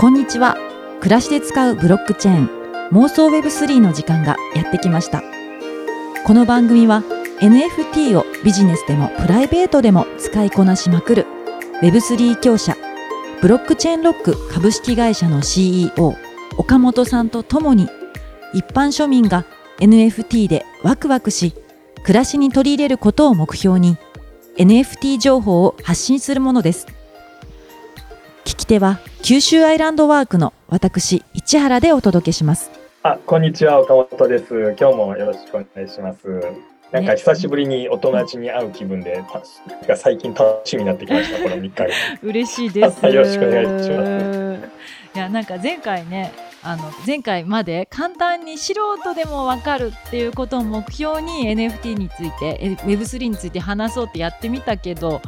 こんにちは。暮らしで使うブロックチェーン妄想 Web3 の時間がやってきました。この番組は NFT をビジネスでもプライベートでも使いこなしまくる Web3 強者ブロックチェーンロック株式会社の CEO 岡本さんとともに一般庶民が NFT でワクワクし暮らしに取り入れることを目標に NFT 情報を発信するものです。手は九州アイランドワークの私市原でお届けしますあ、こんにちは、岡本です。今日もよろしくお願いします。なんか久しぶりにお友達に会う気分で、たなんか最近楽しみになってきました、この3日が。嬉しいです よろしくお願いしますいやなんか前回ねあの前回まで簡単に素人でも分かるっていうことを目標に NFT についてえ Web3 について話そうってやってみたけど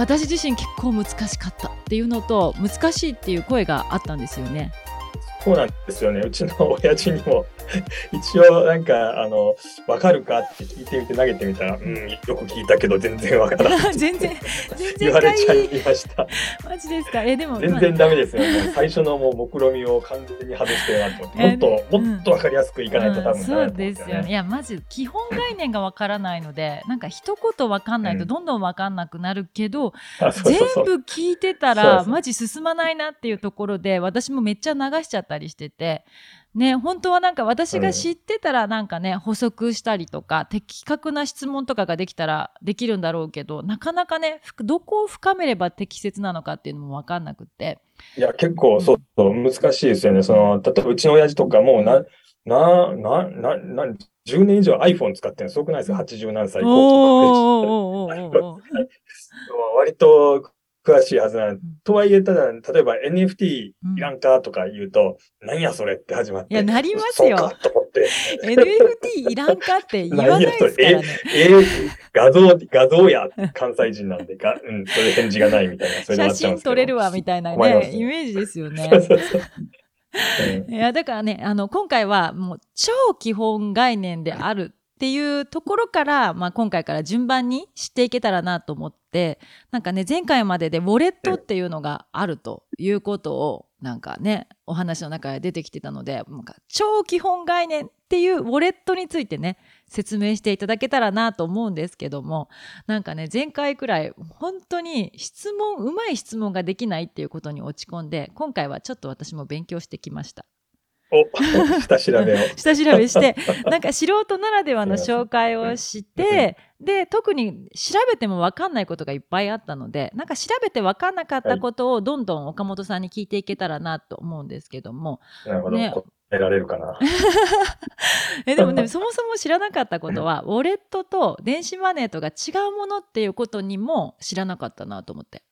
私自身結構難しかったっていうのと難しいっていう声があったんですよね。そうなんですよね。うちの親父にも 一応なんか、あの、わかるかって聞いてみて投げてみたら、うん、よく聞いたけど全然わからない。全然全言然われちゃいました。マジですか？えでも全然ダメですよ。もう最初のもう目論みを完全に外してるなともっと、もっとわかりやすくいかないと多分ダメだとそうですよね。いやまず基本概念がわからないのでなんか一言わかんないとうんどんどんわかんなくなるけど、うそうそう全部聞いてたらマジ進まないなっていうところで私もめっちゃ流しちゃったりしてて。ね、本当はなんか私が知ってたらなんかね、補足したりとか的確な質問とかができたらできるんだろうけどなかなかねふどこを深めれば適切なのかっていうのも分かんなくっていや、結構、そうそう、難しいですよね。その、例えば、うちの親父とかも、な、な、な、な、な、10年以上 iPhone 使ってるのすごくないですか ?80 何歳後おーおーおーおー 割と詳しいはずなんんとはいえ、ただ、例えば NFT いうんらんかとか言うと、なんやそれって始まって。いやなりますよそうかと思って。NFT いらんかって言わないですからね。えー、画像、画像や、関西人なんでか、うん、それ返事がないみたいな、それ写真撮れるわみたいなねイメージですよねそう。そうそう。う んいやだからねあの今回はもう超基本概念であるっていうところから、まあ、今回から順番に知っていけたらなと思ってなんかね前回まででウォレットっていうのがあるということをなんかねお話の中で出てきてたのでなんか超基本概念っていうウォレットについてね説明していただけたらなと思うんですけどもなんかね前回くらい本当に質問うまい質問ができないっていうことに落ち込んで今回はちょっと私も勉強してきました。お、下調べを。下調べしてなんか素人ならではの紹介をしてで特に調べても分かんないことがいっぱいあったのでなんか調べて分かんなかったことをどんどん岡本さんに聞いていけたらなと思うんですけどもなるほど。ね答えられるかな。えでもね そもそも知らなかったことはウォレットと電子マネーとが違うものっていうことにも知らなかったなと思って。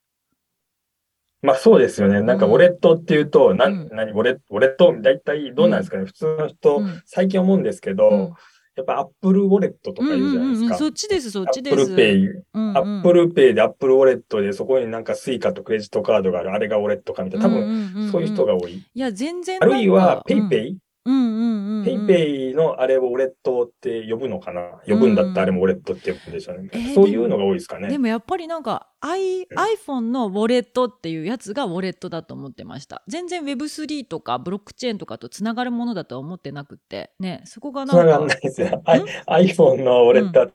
まあそうですよね。なんか、うんウォレットっていうと、なうん。ん、何、ウォレウォレット？大体どうなんですかね？普通の人、うん。最近思うんですけど、うん。やっぱアップルウォレットとか言うじゃないですか。そっちですそっちアップです。ルペイ、うんうん。アップルペイでアップルウォレットでそこになんかスイカとクレジットカードがある、あれがウォレットかみたいな。多分、そういう人が多い。いや全然あるいは、ペイペイイ、うんうんうんうん。ペイペイのあれをウォレットって呼ぶのかな？呼ぶんだったらあれもウォレットって呼ぶんでしょうね。えーそういうのが多いですかね。でもやっぱりなんか i iPhone のウォレットっていうやつがウォレットだと思ってました。全然 Web3 とかブロックチェーンとかとつながるものだとは思ってなくて。ねそこがなんか。繋がんないですよ。IPhone のウォレットは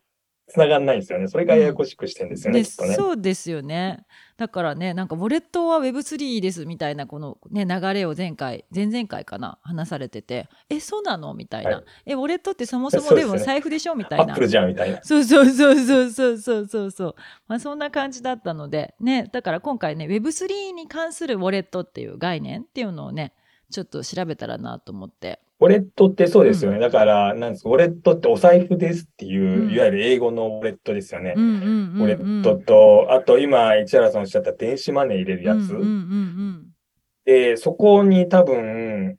繋がんないんですよね。それがややこしくしてるんですよね、できっとね。そうですよねだからねなんかウォレットは Web3 ですみたいなこのね流れを前回前々回かな話されててえそうなの？みたいな、はいえウォレットってそもそもでも財布でしょ？みたいなアップルじゃんみたいな。そうそうそうそうそうそうそうそう。まあそんな感じだったので、ね、だから今回ね、Web3 に関するウォレットっていう概念っていうのをね、ちょっと調べたらなと思って。ウォレットってそうですよね。だから、なんですか、ウォレットってお財布ですっていう、うんいわゆる英語のウォレットですよね。うんうんうん、うん。ウォレットと、あと今、市原さんおっしゃった電子マネー入れるやつ。うんうんうんで、そこに多分、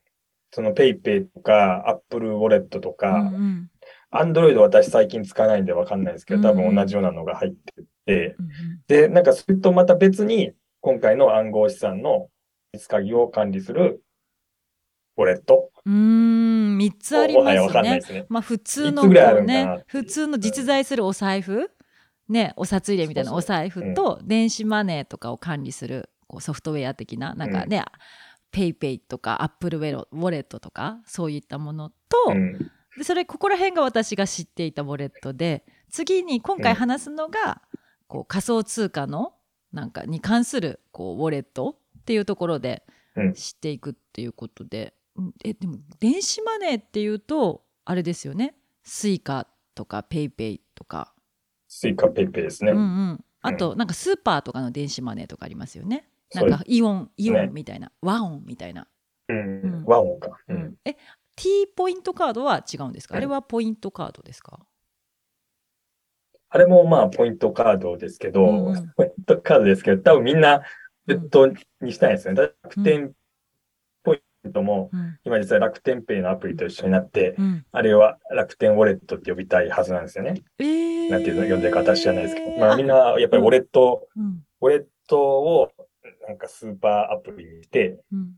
その PayPay とか、 Apple Wallet とうん。か、うんうんアンドロイド私最近使わないんでわかんないですけど、多うん分同じようなのが入ってて、うんで、なんかそれとまた別に、今回の暗号資産の密鍵を管理するウォレット。うん。うーん、3つありますねかんないで。すね。まあ普通のね、普通の実在するお財布、ね、お札入れみたいなお財布と電子マネーとかを管理するこうソフトウェア的な、なんかね、PayPay とか Apple ウォレットとかそういったものと、うんでそれここら辺が私が知っていたウォレットで次に今回話すのが、こう仮想通貨のなんかに関するこうウォレットっていうところでうん知っていくっていうことで、うんえでも電子マネーっていうとあれですよね。 Suica とか PayPay とか、 Suica PayPay ですね。うんうん、あとなんかスーパーとかの電子マネーとかありますよね。なんかイオンイオね。ンみたいな、 WAON みたいな、うん。うん。ワンオンか。ううん。んえ T ポイントカードは違うんですか、うん。あれはポイントカードですか？あれもまあポイントカードですけど、うんうん。ポイントカードですけど、多分みんな別途にしたいんですよね。楽天ポイントも、うん。今実は楽天ペイのアプリと一緒になって、うん、あれは楽天ウォレットって呼びたいはずなんですよね。えー、なんていうの呼んでるか私知らないですけど。まあみんな、なやっぱりウォレット、うん。ウォレットをなんかスーパーアプリにして、うん、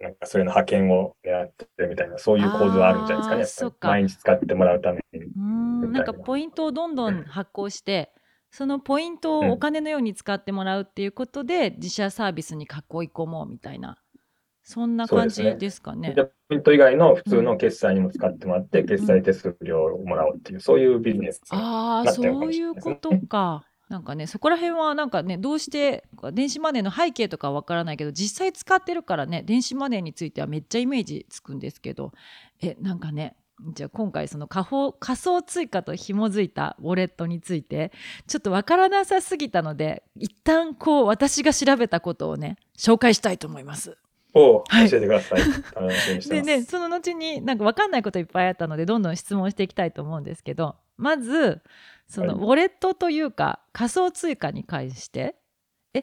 なんかそれの派遣を狙ってるみたいな、そういう構図はあるんじゃないですかね。か。毎日使ってもらうために。な。なんかポイントをどんどん発行してそのポイントをお金のように使ってもらうっていうことで、自社サービスに囲い込もうみたいなそんな感じですかね。でポイント以外の普通の決済にも使ってもらって、決済手数料をもらおうっていう、そういうビジネスね。ああそういうことか。なんかねそこら辺はなんかねどうして電子マネーの背景とかはわからないけど実際使ってるからね電子マネーについてはめっちゃイメージつくんですけどえなんかねじゃあ今回その仮想仮想通貨と紐づいたウォレットについてちょっとわからなさすぎたので一旦こう私が調べたことをね紹介したいと思います。をはい教えてください。楽しみにしてでます。ねその後になんか分かんないこといっぱいあったのでどんどん質問していきたいと思うんですけどまずそのはいウォレットというか仮想通貨に関してえ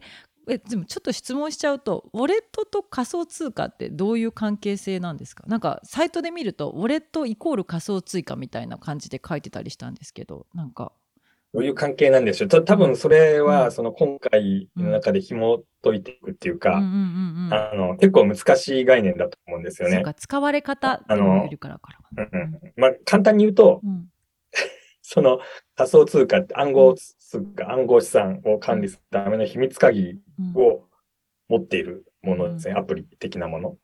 えでもちょっと質問しちゃうとウォレットと仮想通貨ってどういう関係性なんですか？なんかサイトで見るとウォレットイコール仮想通貨みたいな感じで書いてたりしたんですけどなんかどういう関係なんでしょう。た多分それうんは、その今回の中で紐解いていくっていうか、うんうんうんうんあの、結構難しい概念だと思うんですよね。そうか使われ方あのまあ、簡単に言うと、うん その仮想通貨って暗号通貨、暗号資産を管理するための秘密鍵うんを持っているものですね。アプリ的なもの。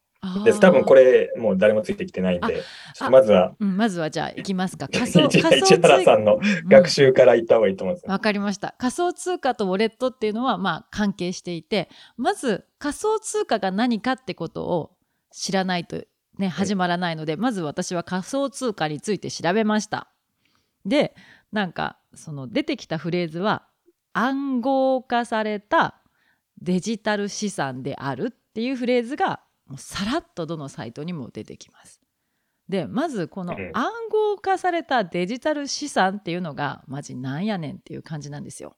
です。多分これ、もう誰もついてきてないんで、まずは、うん、まずはじゃあ行きますか。仮想市原さんのうんうん学習から言った方がいいと思うんですよ。わかりました。仮想通貨とウォレットっていうのはまあ関係していて、まず仮想通貨が何かってことを知らないとね始まらないので、まず私は仮想通貨について調べました。で、なんかその出てきたフレーズは暗号化されたデジタル資産であるっていうフレーズがもうさらっとどのサイトにも出てきます。でまずこのうん暗号化されたデジタル資産っていうのがマジなんやねんっていう感じなんですよ。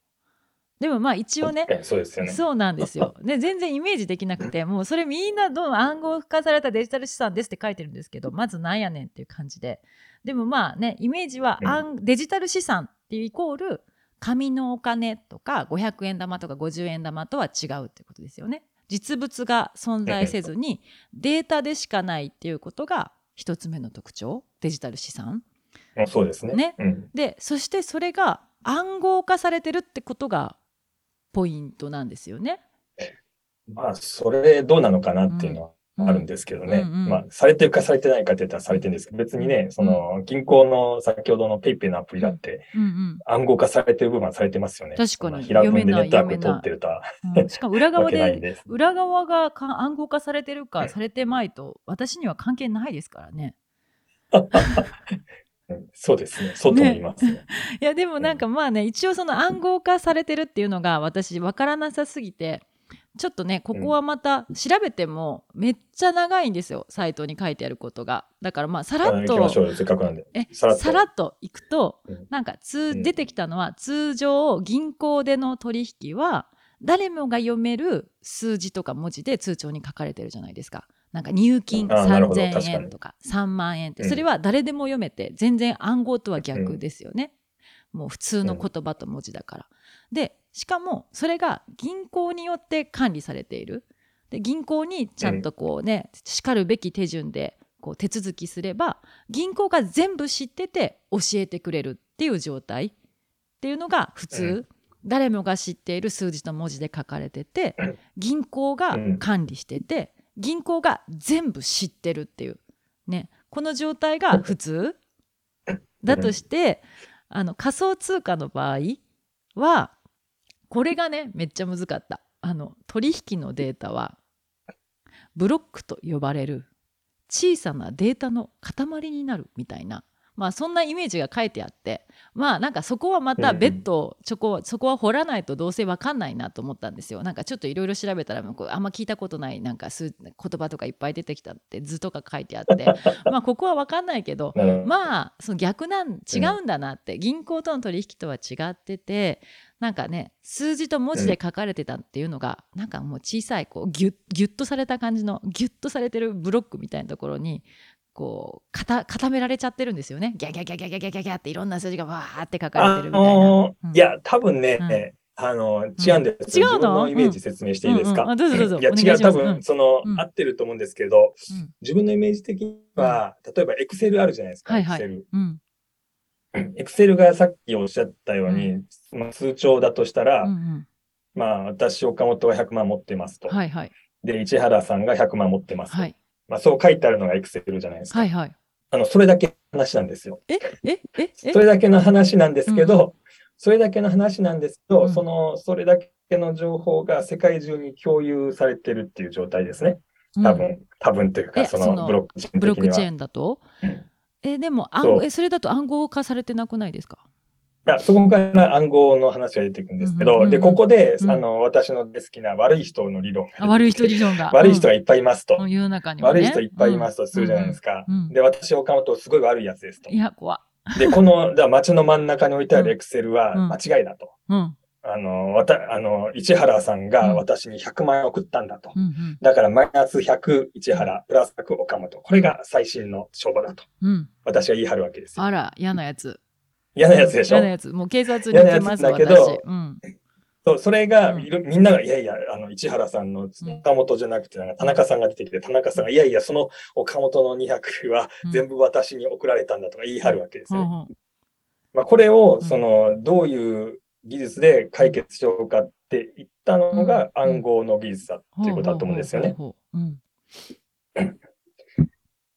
でもまあ一応ねそうですよね。そうなんですよ。で全然イメージできなくてもうそれみんなどん暗号化されたデジタル資産ですって書いてるんですけどまずなんやねんっていう感じででもまあねイメージは、うん暗デジタル資産っていうイコール紙のお金とか500円玉とか50円玉とは違うってことですよね。実物が存在せずにデータでしかないっていうことが一つ目の特徴デジタル資産。そうですね。ねうん。でそしてそれが暗号化されてるってことがポイントなんですよね。まあ、それどうなのかなっていうのはあるんですけどね。うんうんうんまあ、されてるかされてないかって言ったらされてるんですけど、別にね、その、銀行の先ほどの PayPay のアプリだって、うんうん暗号化されてる部分はされてますよね。確かに平文でネットワーク読めない通ってるとはうんしかも裏わ側でです。裏側がか暗号化されてるうんかされてまいと私には関係ないですからね。う んそうですね。そうとも言いますね。いやでもなんかまあね一応その暗号化されてるっていうのが私分からなさすぎてちょっとねここはまた調べてもめっちゃ長いんですよサイトに書いてあることが。だからまあさらあっと行きましょうよ。せっかくなんで。えさらっといくとうんなんか通うん出てきたのは通常銀行での取引は誰もが読める数字とか文字で通帳に書かれてるじゃないですか。なんか入金あなるほど3000確かに円とか3万円ってうんそれは誰でも読めて全然暗号とは逆ですよね。もう普通の言葉と文字だから。でしかもそれが銀行によって管理されている。で銀行にちゃんとこうね、しかるべき手順でこう手続きすれば銀行が全部知ってて教えてくれるっていう状態っていうのが普通、うん。誰もが知っている数字と文字で書かれててうん。銀行が管理してて銀行が全部知ってるっていうねこの状態が普通。だとしてあの仮想通貨の場合はこれがねめっちゃ難かった。あの取引のデータはブロックと呼ばれる小さなデータの塊になるみたいなまあそんなイメージが書いてあってまあなんかそこはまた別途そこそこは掘らないとどうせ分かんないなと思ったんですよ。なんかちょっといろいろ調べたらあんま聞いたことないなんか数言葉とかいっぱい出てきたって図とか書いてあって。まあここは分かんないけどまあその逆なん違うんだなって銀行との取引とは違っててなんかね数字と文字で書かれてたっていうのが、なんかもう小さいこうギュッギュッとされた感じのギュッとされてるブロックみたいなところにこう固められちゃってるんですよね。ギャギャギャギャギャギャギャギャっていろんな数字がわーって書かれてるみたいな。あのーうん、いや多分ね、うん、あの違うんです、うん、違うのイメージ説明していいですか、どううぞいや違う多分その、合ってると思うんですけど、自分のイメージ的には、例えばエクセルあるじゃないですか、エクセル。エクセルがさっきおっしゃったように、まあ、通帳だとしたら、うんうん、まあ私岡本は100万持ってますと。はいはい、で市原さんが100万持ってますと。はいまあ、そう書いてあるのがエクセルじゃないですか。はいはい。あの、それだけの話なんですよ。えええそれだけの話なんですけど、うん、それだけの話なんですけど、うん、その、それだけの情報が世界中に共有されてるっていう状態ですね。多分、うん、多分というか、そのブロックチェーンブロックチェーンだと、え、でも暗え、それだと暗号化されてなくないですか？や、そこから暗号の話が出てくるんですけど、うんうんうん、で、ここで、あの、私の大好きな悪い人の理論が。悪い人理論が。悪い人がいっぱいいますと。世の中には、ね、悪い人いっぱいいますとするじゃないですか。うんうん、で、私、岡本、すごい悪いやつですと。いや、怖で、この、じゃ街の真ん中に置いてあるエクセルは間違いだと。うん、あの、わた、あの、市原さんが私に100万円送ったんだと。うんうん、だからマイナス100市原、プラス100岡本。これが最新の相場だと。うん、私は言い張るわけですよ。あら、嫌なやつ。嫌なやつでしょ？嫌なやつ。もう警察に行きますだけど、うん、そうそれが、うん、みんなが、いやいや、あの、市原さんの岡本じゃなくて、田中さんが出てきて、田中さんが、いやいや、その岡本の200は全部私に送られたんだとか言い張るわけですよ。うん、まあ、これを、その、どういう技術で解決しようかって言ったのが暗号の技術だっていうことだと思うんですよね。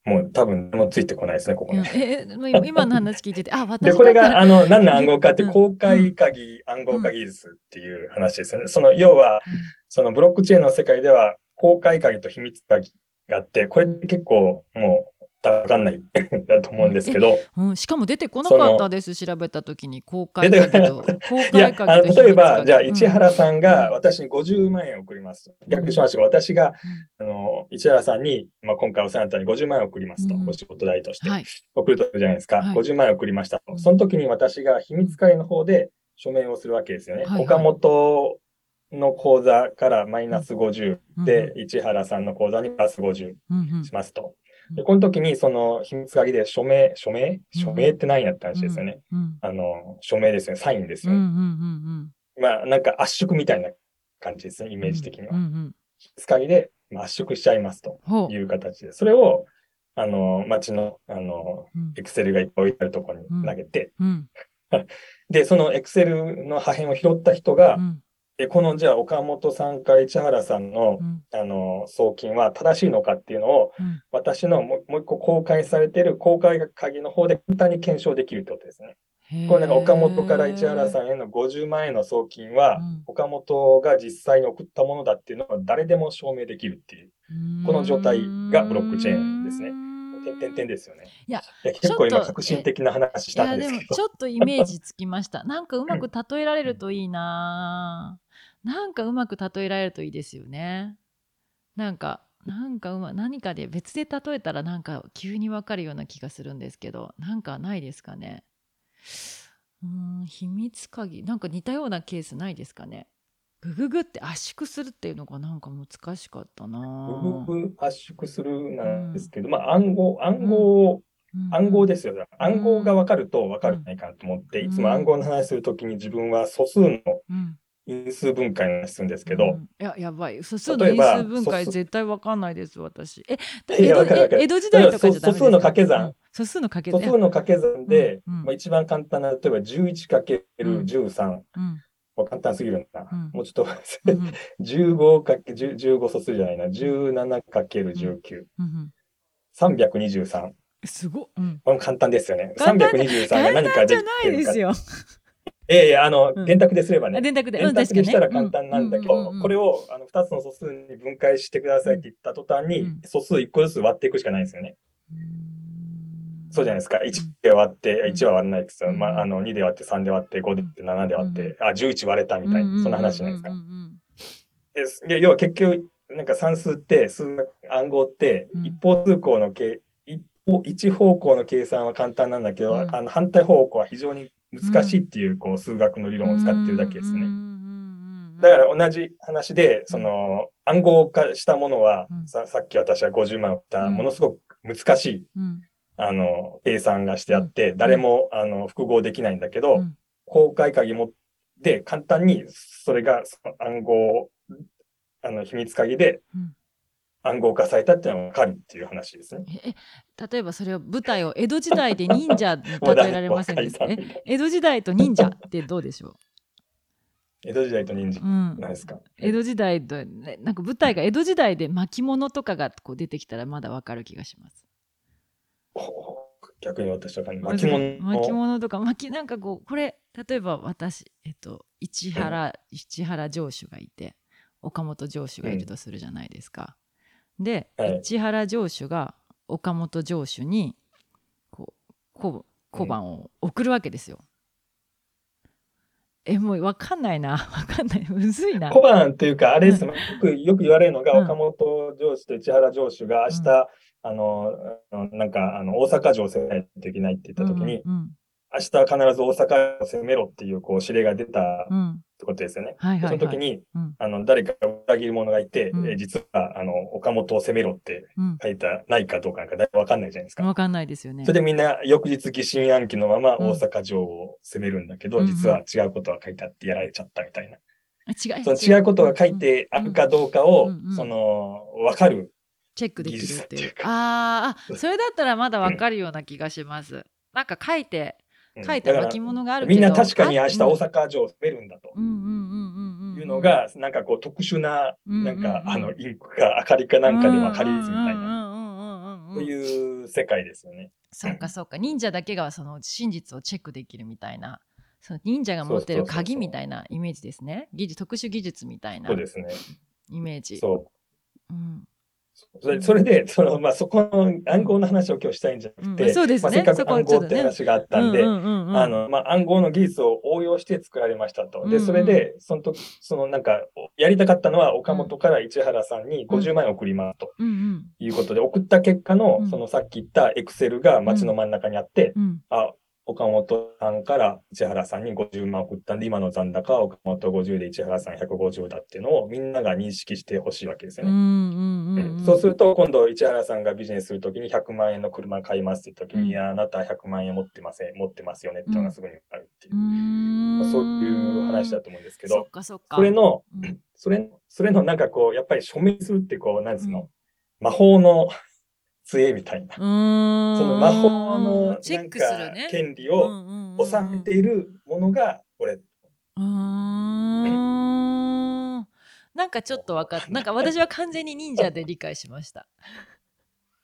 もう多分もうついてこないですね、ここね。え今の話聞いてて、あ、私で、これが、あの、何の暗号かって、公開鍵暗号化技術っていう話ですよね。その、要は、そのブロックチェーンの世界では、公開鍵と秘密鍵があって、これ結構もう、わかんない。だと思うんですけど、うん、しかも出てこなかったです。調べた時に公開鍵と公開鍵と例えばじゃあ市原さんが私に50万円送ります逆しましょう私が、あの市原さんに、まあ、今回お世話になったに50万円送りますと、お仕事代として、送るとじゃないですか、はい、50万円送りましたと、その時に私が秘密会の方で署名をするわけですよね、岡本の口座からマイナス50で、市原さんの口座にプラス50しますと。で、この時にその秘密鍵で署名、署名？署名って何やった話ですよね。あの、署名ですよね。サインですよね。まあ、なんか圧縮みたいな感じですね。イメージ的には。秘密鍵で圧縮しちゃいますという形で。それを、あの、街の、あの、エクセルがいっぱい置いてあるところに投げて、で、そのエクセルの破片を拾った人が、で、このじゃあ岡本さんから市原さんの、うん、あの送金は正しいのかっていうのを、うん、私のもう一個公開されている公開鍵の方で簡単に検証できるってことですね。これなんか岡本から市原さんへの50万円の送金は、うん、岡本が実際に送ったものだっていうのは誰でも証明できるっていう、この状態がブロックチェーンですね。点点点ですよね。いや、結構今革新的な話したんですけど。いやでもちょっとイメージつきました。なんかうまく例えられるといいな。なんかうまく例えられるといいですよね。なんかなんかうま何かで別で例えたらなんか急にわかるような気がするんですけどなんかないですかね。うん秘密鍵。なんか似たようなケースないですかね。グググって圧縮するっていうのがなんか難しかったなグググ圧縮するなんですけど、うん、まあ暗号暗号、うん、暗号ですよ、暗号が分かると分かるないかなと思って、うん、いつも暗号の話するときに自分は素数の因数分解のするんですけど、うん、いややばい素数の因数分解絶対わかんないです私え江戸時代とかじゃ素数の掛け算、素数の掛け算素数の掛け算で、まあ、一番簡単な例えば 11×13、うんもう簡単すぎるな。うんもうちょっと、うんうん 15かけ、10 15素数じゃないな。17かける19。うんうん323。すごっ。うん簡単ですよね。簡単323が何かでき簡単じゃないです。よ。いやいや、あの、うん。電卓ですればね。電卓で。電卓でしたら簡単なんだけど、これを、をあの2つの素数に分解してくださいって言った途端に、うん。素数1個ずつ割っていくしかないんですよね。うん。そうじゃないですか。1で割って、うん。1は割らないですよ。うん。まあ、あの、2で割って、3で割って、5で割って、7で割って、あ、11割れたみたいな、そんな話じゃないですか。で要は結局、なんか算数って、数学暗号ってうん、一方通行の計、一方、一方向の計算は簡単なんだけど、うん。あの、反対方向は非常に難しいっていう、こう、数学の理論を使ってるだけですね。だから同じ話で、その暗号化したものは、うん。ささっき私は50万売った、うんものすごく難しい、うん。あの、計算がしてあって、誰も、あの、複合できないんだけど、うん。公開鍵も、で、簡単に、それが、その暗号、あの、秘密鍵でうん暗号化されたっていうのがわかるっていう話ですね。え例えばそれを舞台を江戸時代で忍者に例えられませんですかえ江戸時代と忍者ってどうでしょ江戸時代と忍者う、うん。なんですか？江戸時代と、ね、なんか舞台が江戸時代で巻物とかがこう出てきたらまだわかる気がします。お逆に私は巻物巻物とか巻なんかこうこれ例えば私えっと市原、市原城主がいて岡本城主がいるとするじゃないですか。で、はい。市原城主が岡本城主にこう小小判を送るわけですよ。えもうわかんないな。わかんない。むずいな。小判っていうか、あれです。うよ、よくよく言われるのが、うん。岡本上司と市原上司が明日、あの、あのなんか、あの、大阪城を攻めないといけないって言った時に、うん明日は必ず大阪を攻めろっていう、こう、指令が出たってことですよね。はいはいはい。その時に、うんあの、誰かが裏切り者がいて、うんえー実は、あの、岡本を攻めろってうん書いた、ないかどうかなんか、だいぶわかんないじゃないですか。わかんないですよね。それでみんな、翌日疑心暗鬼のままうん大阪城を攻めるんだけど、うん実は違うことが書いてあってやられちゃったみたいな。あ違いその違うことが書いてあるかどうかを、その、わかる。チェックできるっていう。かあーあ、それだったらまだわかるような気がします。なんか書いて、うん書いた巻物がある。みんな確かに明日あ大阪城を攻めるんだと。いうのが、なんかこう特殊な、うんなんか、あの、インクか明かりかなんかで分かりやすいみたいな、なそういう世界ですよね。そうかそうか。忍者だけがその真実をチェックできるみたいな。その忍者が持ってる鍵みたいなイメージですね。技術特殊技術みたいなそうですね。イメージ。そう。うんそれそれで、その、まあ、そこの暗号の話を今日したいんじゃなくて、うん。そうですね。まあ、せっかく暗号って話があったんで、うんうんうんうん。あの、まあ、暗号の技術を応用して作られましたと。で、それで、その時、そのなんか、やりたかったのは、岡本から市原さんに50万円送りますと。いうことで、送った結果のう、ん。そのさっき言ったエクセルが街の真ん中にあって、うん。あ、岡本さんから市原さんに50万送ったんで、今の残高は岡本50で市原さん150だっていうのをみんなが認識してほしいわけですよね。うんうんうんうん。そうすると、今度、市原さんがビジネスするときに100万円の車買いますって言ったときに、うん。いや、あなたは100万円持ってません、持ってますよねっていうのがすぐにわかるっていう。う、ん。まあそういう話だと思うんですけどそれの、うん。それ、それのなんかこう、やっぱり署名するってこう、なんつうの、魔法の杖みたいな、その魔法のチェッなんクするねか権利うんを収めているものが、これ、うーんなんかちょっと分かった。なんか私は完全に忍者で理解しました。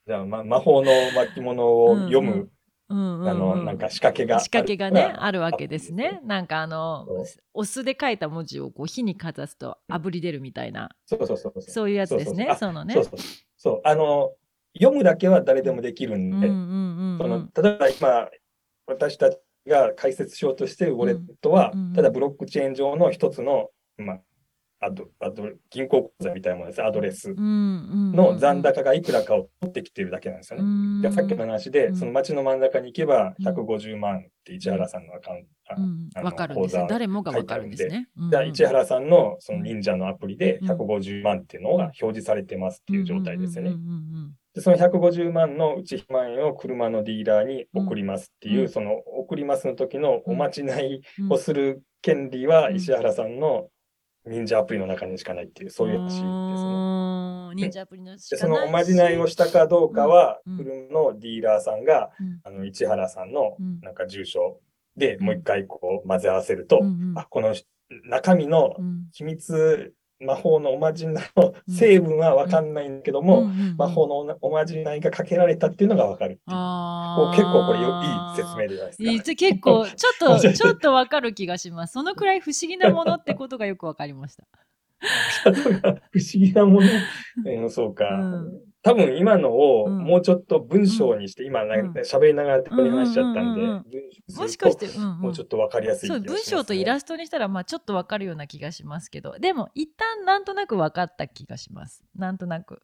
じゃあ、ま、魔法の巻物を読む、うんあの、なんか仕掛けが仕掛けがね、あるわけですね。なんかあのそ、お酢で書いた文字をこう火にかざすと炙り出るみたいな、そうそうそうそう。そういうやつですね。ね。そうそう。そう。あの、読むだけは誰でもできるんで、うんうんうんそのうん。例えば今、私たちが解説しようとしているウォレットは、うんうん。ただブロックチェーン上の一つの、まあ、アドアド銀行口座みたいなものです。アドレスのの残高がいくらかを取ってきてるだけなんですよね。でさっきの話で、うん。その街の真ん中に行けば、うん150万って市原さんのアカウント、あうん、かるんで誰もがわかるんですね。じゃあ、市原原さんのその忍者のアプリでうん150万っていうのが表示されてますっていう状態ですよね。うん。うんうんで、その150万のうち100万円を車のディーラーに送りますっていう、うん。その送りますの時のおまじないうん。をする権利はうん石原さんの忍者アプリの中にしかないっていう、そういう話ですね。忍者アプリのしで、かないそのおまじないをしたかどうかは、うん。車のディーラーさんが、うん。あの、市原さんのうん。なんか住所でうん。もう一回こう混ぜ合わせると、あ、この中身の秘密、魔法のおまじないの成分はわかんないんだけども、魔法のおまじないがかけられたっていうのがわかるっていう。結構これいい説明でないですか。結構、ちょっと、ちょっとわかる気がします。そのくらい不思議なものってことがよくわかりました。不思議なもの、えー、そうか。うん多分今のをもうちょっと文章にして、今喋りながらここに話しちゃったんで、もしかして、もうちょっとわかりやすい、そう文章とイラストにしたらまあちょっとわかるような気がしますけどでも一旦なんとなく分かった気がします。なんとなく。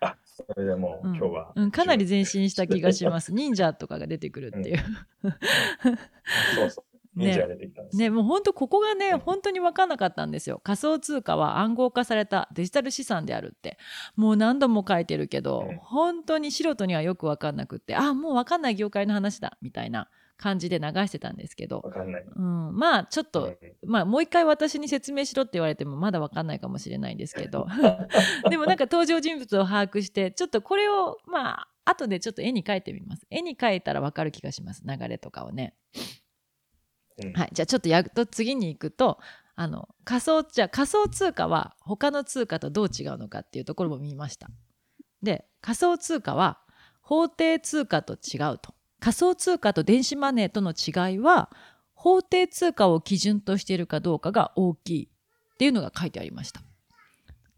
あそれでも今日は、うん、かなり前進した気がします。忍者とかが出てくるっていう、そうそうね、ね、もう本当ここがね、本当に分かんなかったんですよ。仮想通貨は暗号化されたデジタル資産であるって。もう何度も書いてるけど、うん、本当に素人にはよく分かんなくって、あ、もう分かんない業界の話だ、みたいな感じで流してたんですけど。うん、まあ、ちょっと、まあ、もう一回私に説明しろって言われてもまだ分かんないかもしれないんですけど。でもなんか登場人物を把握して、ちょっとこれを、まあ、後でちょっと絵に描いてみます。絵に描いたら分かる気がします。流れとかをね。はい、じゃあちょっとやっと次に行くとあの仮想じゃ仮想通貨は他の通貨とどう違うのかっていうところも見ました。で仮想通貨は法定通貨と違うと仮想通貨と電子マネーとの違いは法定通貨を基準としているかどうかが大きいっていうのが書いてありました。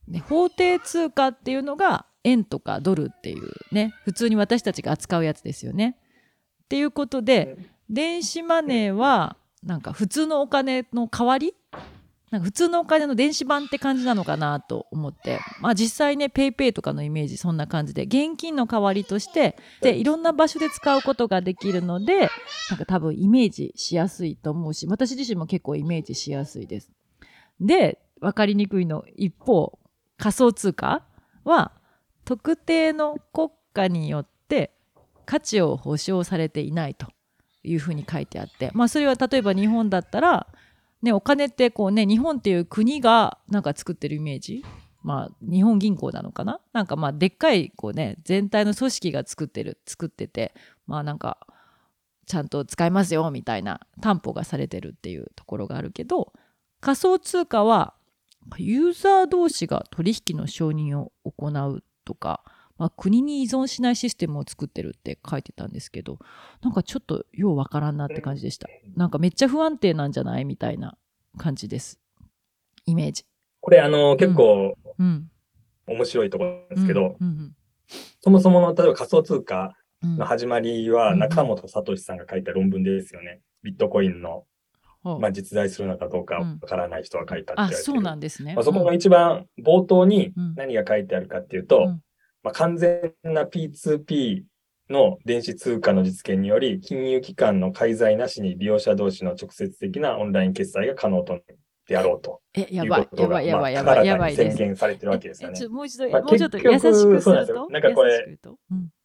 で法定通貨っていうのが円とかドルっていうね普通に私たちが扱うやつですよね。っていうことで電子マネーはなんか普通のお金の代わり？なんか普通のお金の電子版って感じなのかなと思って、まあ、実際ね PayPay とかのイメージそんな感じで現金の代わりとしてでいろんな場所で使うことができるのでなんか多分イメージしやすいと思うし私自身も結構イメージしやすいです。で分かりにくいの一方仮想通貨は特定の国家によって価値を保証されていないと。いうふうに書いてあって、まあ、それは例えば日本だったら、ね、お金ってこうね日本っていう国がなんか作ってるイメージ。まあ日本銀行なのかな。なんかまあでっかいこうね全体の組織が作ってる作っててまあなんかちゃんと使いますよみたいな担保がされてるっていうところがあるけど仮想通貨はユーザー同士が取引の承認を行うとかまあ、国に依存しないシステムを作ってるって書いてたんですけどなんかちょっとようわからんなって感じでした。なんかめっちゃ不安定なんじゃないみたいな感じです。イメージ。これあの結構、うん、面白いところですけど、うんうんうん、そもそもの例えば仮想通貨の始まりは中本聡さんが書いた論文ですよね、ビットコインのまあ、実在するのかどうかわからない人が書いたって言われてる、うん、あそうなんですね、まあ、そこの一番冒頭に何が書いてあるかっていうと、まあ、完全な P2P の電子通貨の実現により、金融機関の介在なしに利用者同士の直接的なオンライン決済が可能とであろうと。え、やばい、やばい、やばい、やばい、やばい。宣言されてるわけですよね。もう一度、もうちょっと優しくすると？なんかこれ、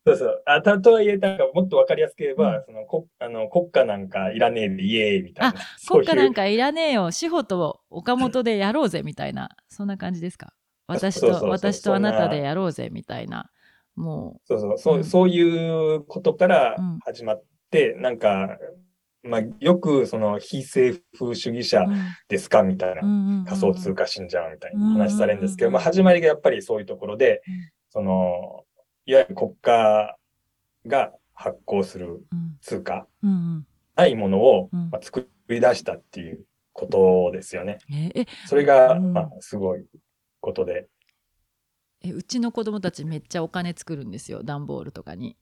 そうそう。あ、たとはいえ、なんかもっとわかりやすければ、そのこあの国家なんかいらねえでイエーイみたいな。国家なんかいらねえよ。志保と岡本でやろうぜみたいな、そんな感じですか？私と私とあなたでやろうぜみたいな。もう。そうそう、そう,、そういうことから始まって、うん、なんか、まあ、よくその非政府主義者ですか、みたいな、仮想通貨信者みたいな話されるんですけど、まあ、始まりがやっぱりそういうところで、その、いわゆる国家が発行する通貨、ないものを、まあ、作り出したっていうことですよね。それが、まあ、すごいことで。えうちの子供たちめっちゃお金作るんですよ。段ボールとかに。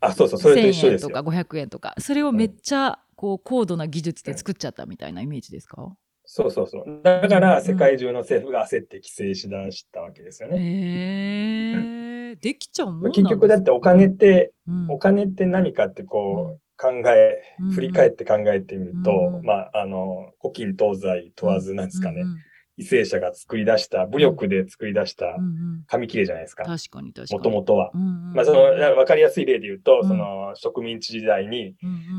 あそうそうそれと一緒ですよ。1000円とか500円とか。それをめっちゃこう高度な技術で作っちゃったみたいなイメージですか、うん、そうそうそう。だから世界中の政府が焦って規制しだしたわけですよね。へ、えー、できちゃうもん結局だってお金って、うん、お金って何かってこう、考え、振り返って考えてみると、うん、まあ、あの、古今東西問わずなんですかね、うんうん為政者が作り出した、武力で作り出した紙切れじゃないですか。確かに確かに。もともとは。まあ、その、わかりやすい例で言うと、その、植民地時代に、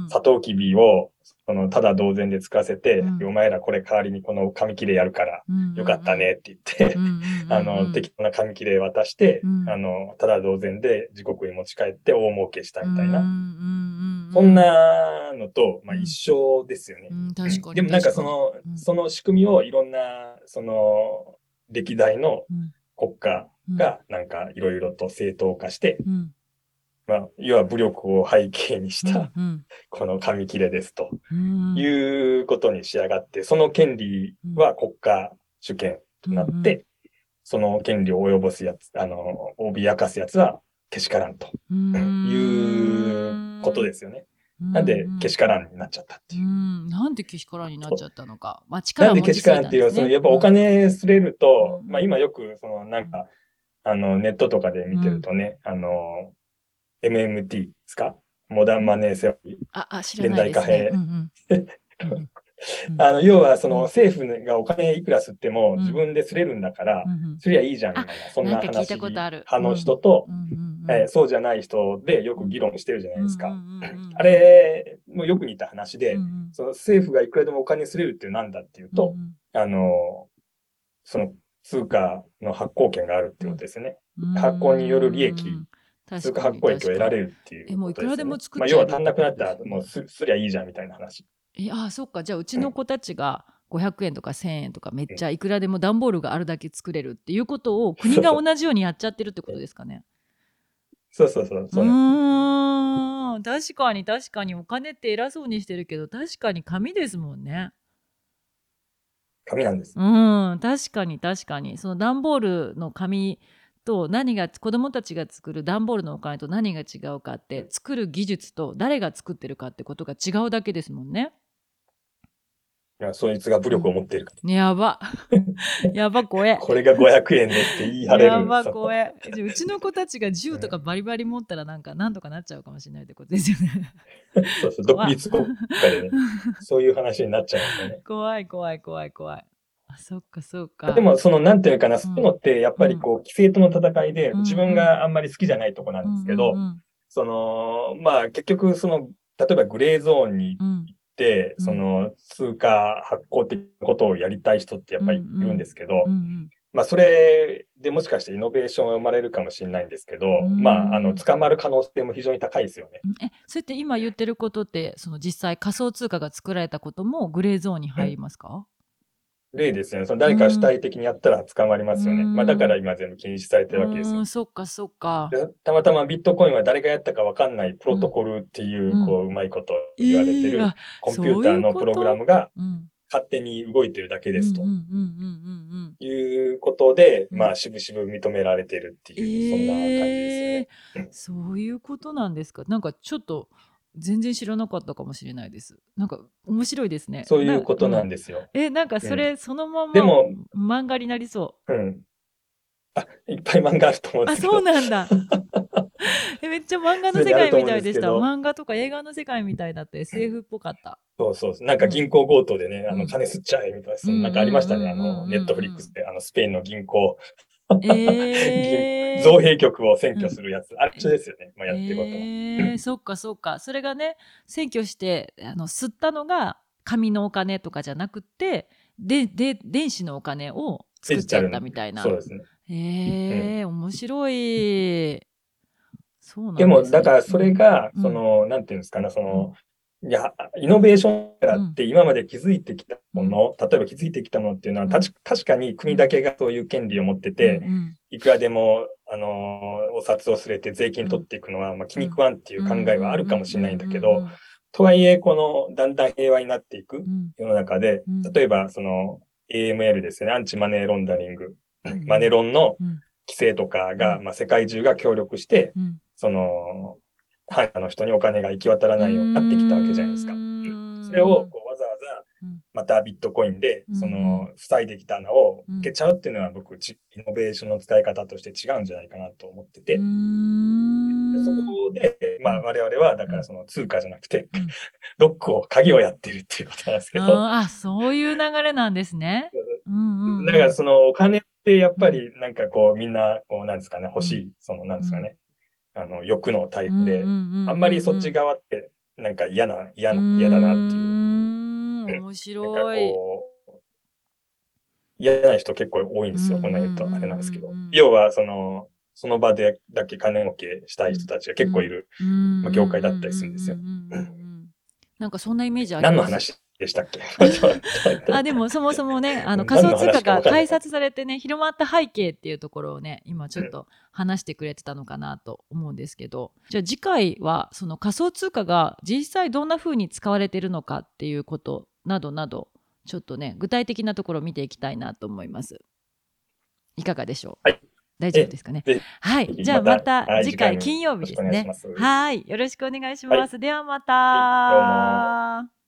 サトウキビをその、ただ同然で使わせて、うん。お前らこれ代わりにこの紙切れやるから、よかったねって言って、あの、適当な紙切れ渡して、うん。あの、ただ同然で自国に持ち帰って大儲けしたみたいな。そんなのと、まあうん。一緒ですよね。でもなんかその、うん。その仕組みをいろんな、その、歴代のうん。国家がなんかいろいろと正当化して、うんまあ、要は武力を背景にしたうんこの紙切れですとうん。いうことに仕上がって、その権利は国家主権となって、その権利を及ぼすやつ、あの、脅かすやつはけしからんとうん。いうことですよね。なんでけしからんになっちゃったっていう。う。ん。なんでけしからんになっちゃったのか。まあ、な力んでけしからんっていう、そのやっぱお金すれると、うん。まあ今よく、そのなんか、あの、ネットとかで見てるとね、あの、MMT ですか？モダンマネーセオリー。あ、あ、知らないですね。現代貨幣 あの、要はそうんの政府がお金いくら吸ってもうん。自分ですれるんだからう、んすりゃいいじゃんみたいな、そんな話派の人と、えーそうじゃない人でよく議論してるじゃないですか。あれもよく似た話で、その政府がいくらでもお金すれるっていうなんだっていうと、あの、その通貨の発行権があるってことですよね。うん。発行による利益うん通貨発行益を得られる。るっていうえもういくらでも作っまあ、ちゃえる要は足んなくなったらもうすすりゃいいじゃんみたいな話。え、あ、そっか。じゃあ、うちの子たちが500円とか1000円とかめっちゃいくらでも段ボールがあるだけ作れるっていうことを国が同じようにやっちゃってるってことですかね。そうそうそう。うそうなんーん。確かに確かにお金って偉そうにしてるけど確かに紙ですもんね。紙なんです。うん、確かに確かに。その段ボールの紙と何が子供たちが作る段ボールのお金と何が違うかって作る技術と誰が作ってるかってことが違うだけですもんね。いやそいつが武力を持っているから。やば。やば怖え。これが500円ですって言い張れる。やば怖え。うちの子たちが銃とかバリバリ持ったらなんかなんとかなっちゃうかもしれないってことですよね。そうそう、独立国家でね、そういう話になっちゃいますよね。怖い怖い怖い怖い。あそっかそっか。でも、その、なんていうかな、そういうのって、やっぱりこう、規制との戦いでうん、自分があんまり好きじゃないとこなんですけどその、まあ、結局、その、例えばグレーゾーンに行うんって、うんその、通貨発行的なことをやりたい人ってやっぱりいるんですけどまあ、それでもしかしてイノベーションが生まれるかもしれないんですけど、うん。まあ、あの、捕まる可能性も非常に高いですよね。うん。えそれって今言ってることってその実際仮想通貨が作られたこともグレーゾーンに入りますか、例ですよね。その誰か主体的にやったら捕まりますよね。うんまあ、だから今全部禁止されてるわけですようーん。そっかそっか。でたまたまビットコインは誰がやったかわかんないプロトコルっていう、うんこう、うまいこと言われてるコンピューターのプログラムがうん勝手に動いてるだけですとうんうんうんうんうんいうことで、うんまあ、渋々認められてるってうん。いう、そんな感じですよね。えーそういうことなんですか？なんかちょっと全然知らなかったかもしれないです。なんか面白いですね。そういうことなんで。ですよ。え、なんかそれそのままでも漫画になりそうん。あ、いっぱい漫画あると思うう。あ、んですけど。そうなんだ。えめっちゃ漫画の世界みたいでした。漫画とか映画の世界みたいだって SF っぽかった。そうそう。なんか銀行強盗でね、あの、うん金吸っちゃえみたいな、そうんんなんかありましたね。あの、ネットフリックスで、あの、スペインの銀行、えー、造幣局を占拠するやつ。あれ一緒ですよね。まあ、やってることは。えー、そっかそっか。それがね占拠してあの吸ったのが紙のお金とかじゃなくってでで電子のお金を作っちゃったみたいな。そうですね。へえ面白い。そうなんでも、だからそれが、うん。その、なんていうんですかね、その、いや、イノベーションって今まで気づいてきたもの、例えば気づいてきたものっていうのは、確かに国だけがそういう権利を持ってて、うんいくらでも、あのーお札をすれて税金取っていくのは、まあ、気に食わんっていう考えはあるかもしれないんだけど、とはいえ、この、だんだん平和になっていくうん。世の中でうん、例えば、その、AML ですね、アンチマネーロンダリング、うんマネロンのうん。規制とかが、うん。まあ、世界中が協力して、うん。その、犯人の人にお金が行き渡らないようになってきたわけじゃないですか。うん。それをこうわざわざうん、またビットコインでうん、その、塞いできた穴をうん消けちゃうっていうのは僕、ちイノベーションの使い方として違うんじゃないかなと思ってて、そこで、まあ我々は、だからその通貨じゃなくてうん、ロックを、鍵をやってるっていうことなんですけど、あそういう流れなんですね。うんうんうん。だからそのお金ってやっぱりなんかこうみんな、こうなんですかね、欲しい、そのなんですかね、あの欲のタイプで、あんまりそっち側ってなんか嫌な、嫌な、嫌だなっていう。面なん白かい。嫌な人結構多いんですよ。うんこんな言うとあれなんですけど。要は、その、その場でだけ金儲けしたい人たちが結構いる。まあ業界だったりするんですよなんかそんなイメージあり何のます。話でしたっけ？あでも そもそもねあの何仮想通貨が開発されてね広まった背景っていうところをね今ちょっと話してくれてたのかなと思うんですけど。じゃあ次回はその仮想通貨が実際どんな風に使われてるのかっていうことなどなどちょっとね具体的なところを見ていきたいなと思います。いかがでしょう、はい。大丈夫ですかね？はい。じゃあまたはい次回金曜日ですねよろしくお願いします。はい。よろしくお願いします、ではまた、はい